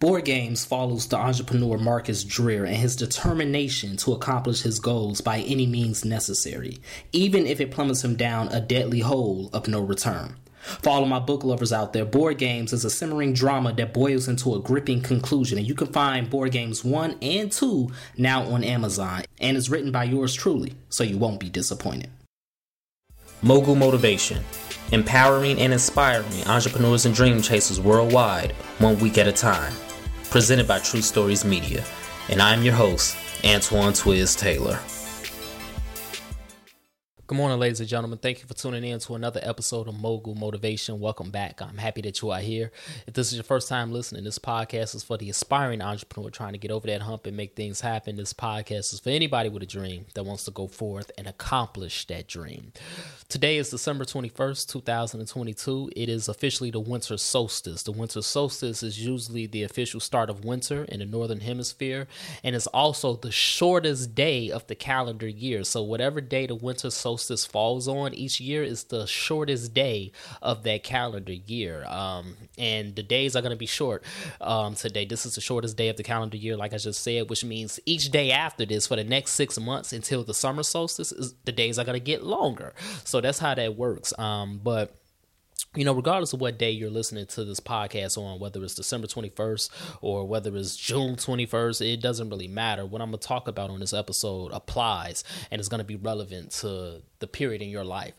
Board Games follows the entrepreneur Marcus Dreer and his determination to accomplish his goals by any means necessary, even if it plummets him down a deadly hole of no return. For all of my book lovers out there, Board Games is a simmering drama that boils into a gripping conclusion, and you can find Board Games 1 and 2 now on Amazon, and is written by yours truly, so you won't be disappointed. Mogul Motivation Empowering and inspiring entrepreneurs and dream chasers worldwide, one week at a time presented by True Stories Media. And I'm your host, Antoine Twiz Taylor. Good morning, ladies and gentlemen. Thank you for tuning in to another episode of Mogul Motivation. Welcome back. I'm happy that you are here. If this is your first time listening, this podcast is for the aspiring entrepreneur trying to get over that hump and make things happen. This podcast is for anybody with a dream that wants to go forth and accomplish that dream. Today is December 21st, 2022. It is officially the winter solstice. The winter solstice is usually the official start of winter in the northern hemisphere, and it's also the shortest day of the calendar year. So, whatever day the winter solstice solstice falls on each year is the shortest day of that calendar year. Um, and the days are going to be short um, today. This is the shortest day of the calendar year, like I just said, which means each day after this for the next six months until the summer solstice, is, the days are going to get longer. So that's how that works. Um, but you know, regardless of what day you're listening to this podcast on, whether it's December 21st or whether it's June 21st, it doesn't really matter. What I'm going to talk about on this episode applies and is going to be relevant to the period in your life.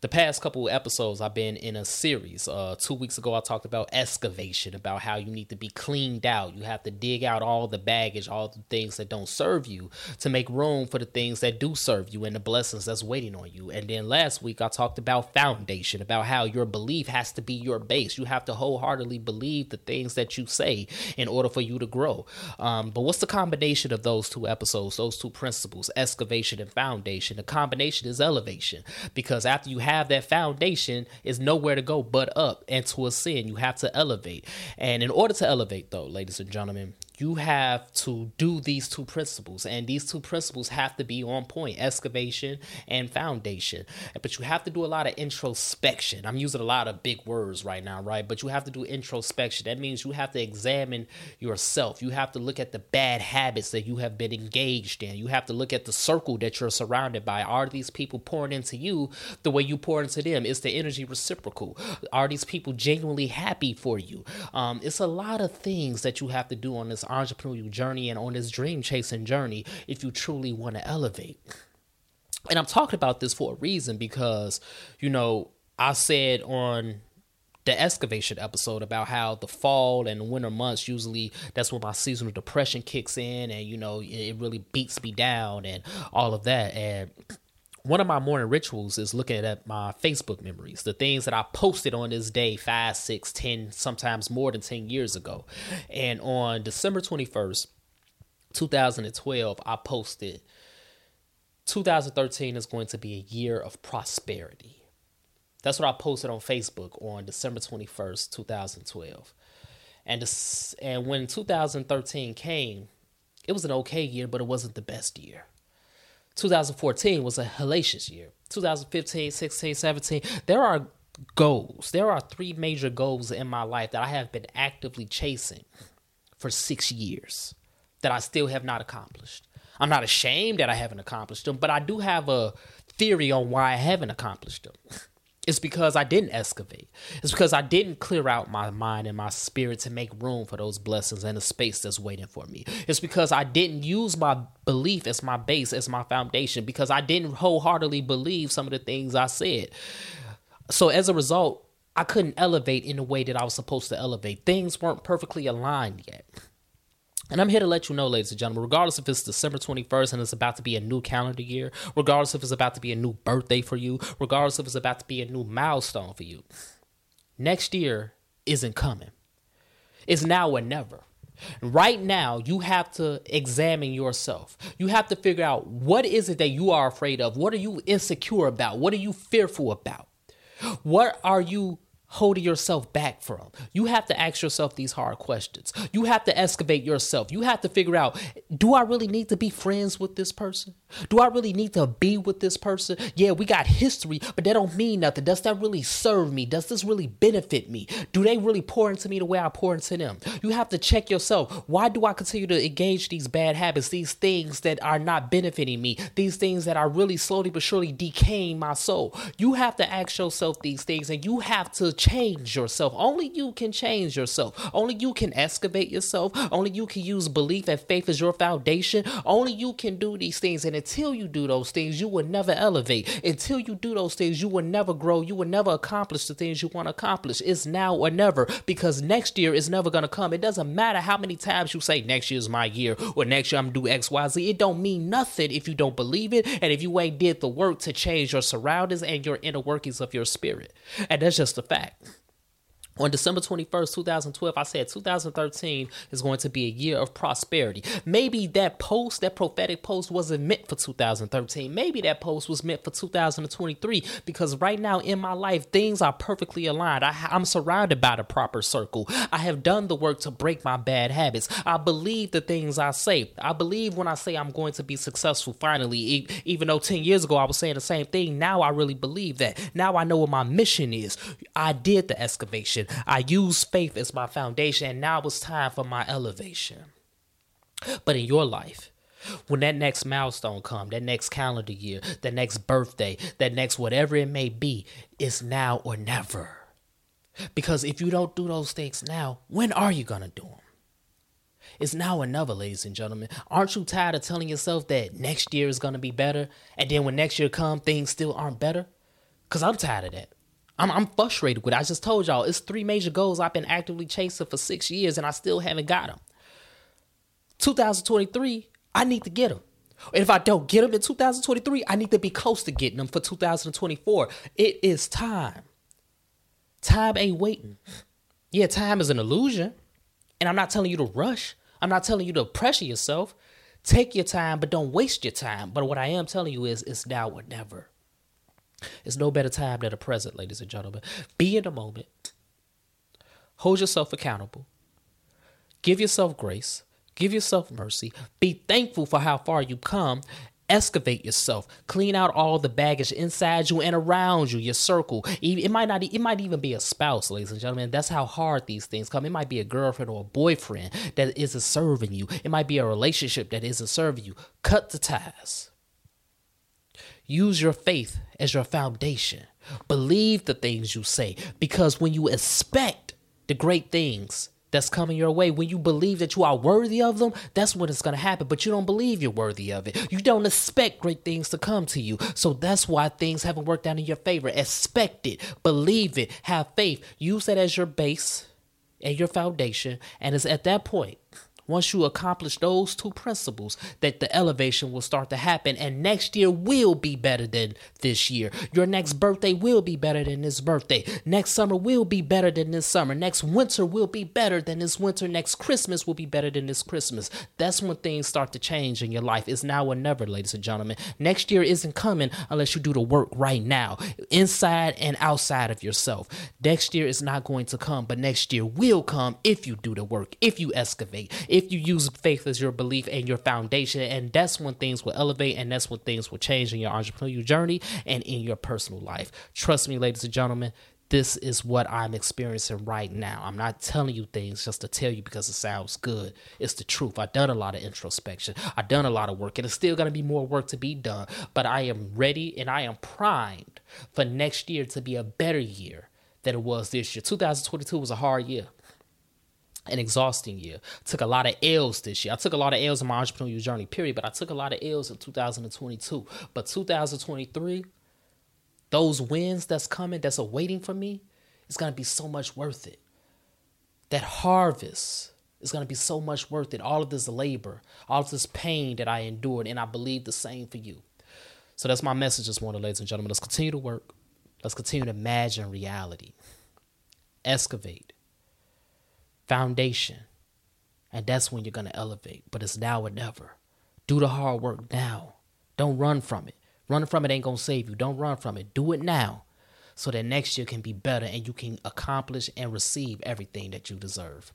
The past couple of episodes, I've been in a series. Uh, two weeks ago, I talked about excavation, about how you need to be cleaned out. You have to dig out all the baggage, all the things that don't serve you to make room for the things that do serve you and the blessings that's waiting on you. And then last week, I talked about foundation, about how your belief has to be your base. You have to wholeheartedly believe the things that you say in order for you to grow. Um, but what's the combination of those two episodes, those two principles, excavation and foundation? The combination is elevation elevation because after you have that foundation is nowhere to go but up and to ascend you have to elevate and in order to elevate though ladies and gentlemen you have to do these two principles and these two principles have to be on point excavation and foundation. But you have to do a lot of introspection. I'm using a lot of big words right now right? But you have to do introspection. That means you have to examine yourself. You have to look at the bad habits that you have been engaged in. You have to look at the circle that you're surrounded by. Are these people pouring into you the way you pour into them? Is the energy reciprocal? Are these people genuinely happy for you? Um, it's a lot of things that you have to do on this entrepreneurial journey and on this dream chasing journey if you truly want to elevate. And I'm talking about this for a reason because, you know, I said on the excavation episode about how the fall and winter months usually that's when my seasonal depression kicks in and you know it really beats me down and all of that and one of my morning rituals is looking at my Facebook memories, the things that I posted on this day five, six, ten, sometimes more than 10 years ago. And on December 21st, 2012, I posted 2013 is going to be a year of prosperity. That's what I posted on Facebook on December 21st, 2012. And, this, and when 2013 came, it was an okay year, but it wasn't the best year. 2014 was a hellacious year. 2015, 16, 17, there are goals. There are three major goals in my life that I have been actively chasing for six years that I still have not accomplished. I'm not ashamed that I haven't accomplished them, but I do have a theory on why I haven't accomplished them. It's because I didn't excavate. It's because I didn't clear out my mind and my spirit to make room for those blessings and the space that's waiting for me. It's because I didn't use my belief as my base, as my foundation, because I didn't wholeheartedly believe some of the things I said. So as a result, I couldn't elevate in the way that I was supposed to elevate. Things weren't perfectly aligned yet. And I'm here to let you know, ladies and gentlemen, regardless if it's December 21st and it's about to be a new calendar year, regardless if it's about to be a new birthday for you, regardless if it's about to be a new milestone for you, next year isn't coming. It's now or never. Right now, you have to examine yourself. You have to figure out what is it that you are afraid of? What are you insecure about? What are you fearful about? What are you holding yourself back from? You have to ask yourself these hard questions. You have to excavate yourself. You have to figure out do I really need to be friends with this person? Do I really need to be with this person? Yeah, we got history, but that don't mean nothing. Does that really serve me? Does this really benefit me? Do they really pour into me the way I pour into them? You have to check yourself. Why do I continue to engage these bad habits, these things that are not benefiting me, these things that are really slowly but surely decaying my soul? You have to ask yourself these things and you have to change yourself. Only you can change yourself. Only you can excavate yourself. Only you can use belief and faith as your foundation. Only you can do these things and until you do those things, you will never elevate. Until you do those things, you will never grow. You will never accomplish the things you want to accomplish. It's now or never because next year is never going to come. It doesn't matter how many times you say next year is my year or next year I'm do X, Y, Z. It don't mean nothing if you don't believe it and if you ain't did the work to change your surroundings and your inner workings of your spirit. And that's just a fact on December 21st, 2012, I said 2013 is going to be a year of prosperity. Maybe that post, that prophetic post, wasn't meant for 2013. Maybe that post was meant for 2023 because right now in my life, things are perfectly aligned. I, am surrounded by the proper circle. I have done the work to break my bad habits. I believe the things I say. I believe when I say I'm going to be successful finally, even though 10 years ago I was saying the same thing, now I really believe that. Now I know what my mission is. I did the excavation. I used faith as my foundation, and now it's time for my elevation. But in your life, when that next milestone come, that next calendar year, that next birthday, that next whatever it may be, it's now or never. Because if you don't do those things now, when are you going to do them? It's now or never, ladies and gentlemen. Aren't you tired of telling yourself that next year is going to be better, and then when next year comes, things still aren't better? Because I'm tired of that. I'm, I'm frustrated with it. I just told y'all it's three major goals I've been actively chasing for six years and I still haven't got them. 2023, I need to get them. And if I don't get them in 2023, I need to be close to getting them for 2024. It is time. Time ain't waiting. Yeah, time is an illusion. And I'm not telling you to rush. I'm not telling you to pressure yourself. Take your time, but don't waste your time. But what I am telling you is it's now or never. It's no better time than the present, ladies and gentlemen. Be in the moment. Hold yourself accountable. Give yourself grace. Give yourself mercy. Be thankful for how far you've come. Excavate yourself. Clean out all the baggage inside you and around you, your circle. It might not. It might even be a spouse, ladies and gentlemen. That's how hard these things come. It might be a girlfriend or a boyfriend that isn't serving you. It might be a relationship that isn't serving you. Cut the ties. Use your faith as your foundation. Believe the things you say because when you expect the great things that's coming your way, when you believe that you are worthy of them, that's when it's going to happen. But you don't believe you're worthy of it. You don't expect great things to come to you. So that's why things haven't worked out in your favor. Expect it, believe it, have faith. Use that as your base and your foundation. And it's at that point once you accomplish those two principles, that the elevation will start to happen, and next year will be better than this year. Your next birthday will be better than this birthday. Next summer will be better than this summer. Next winter will be better than this winter. Next Christmas will be better than this Christmas. That's when things start to change in your life. It's now or never, ladies and gentlemen. Next year isn't coming unless you do the work right now, inside and outside of yourself. Next year is not going to come, but next year will come if you do the work, if you excavate, if if you use faith as your belief and your foundation. And that's when things will elevate and that's when things will change in your entrepreneurial journey and in your personal life. Trust me, ladies and gentlemen, this is what I'm experiencing right now. I'm not telling you things just to tell you because it sounds good. It's the truth. I've done a lot of introspection. I've done a lot of work, and it's still going to be more work to be done. But I am ready and I am primed for next year to be a better year than it was this year. 2022 was a hard year an exhausting year. Took a lot of L's this year. I took a lot of L's in my entrepreneurial journey, period, but I took a lot of L's in 2022. But 2023, those wins that's coming, that's awaiting for me, it's going to be so much worth it. That harvest is going to be so much worth it. All of this labor, all of this pain that I endured, and I believe the same for you. So that's my message this morning, ladies and gentlemen. Let's continue to work. Let's continue to imagine reality. Excavate foundation. And that's when you're going to elevate. But it's now or never. Do the hard work now. Don't run from it. Running from it ain't going to save you. Don't run from it. Do it now so that next year can be better and you can accomplish and receive everything that you deserve.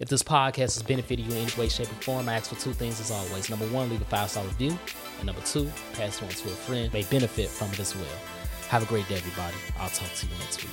If this podcast has benefited you in any way, shape, or form, I ask for two things as always. Number one, leave a five star review. And number two, pass it on to a friend may benefit from it as well. Have a great day, everybody. I'll talk to you next week.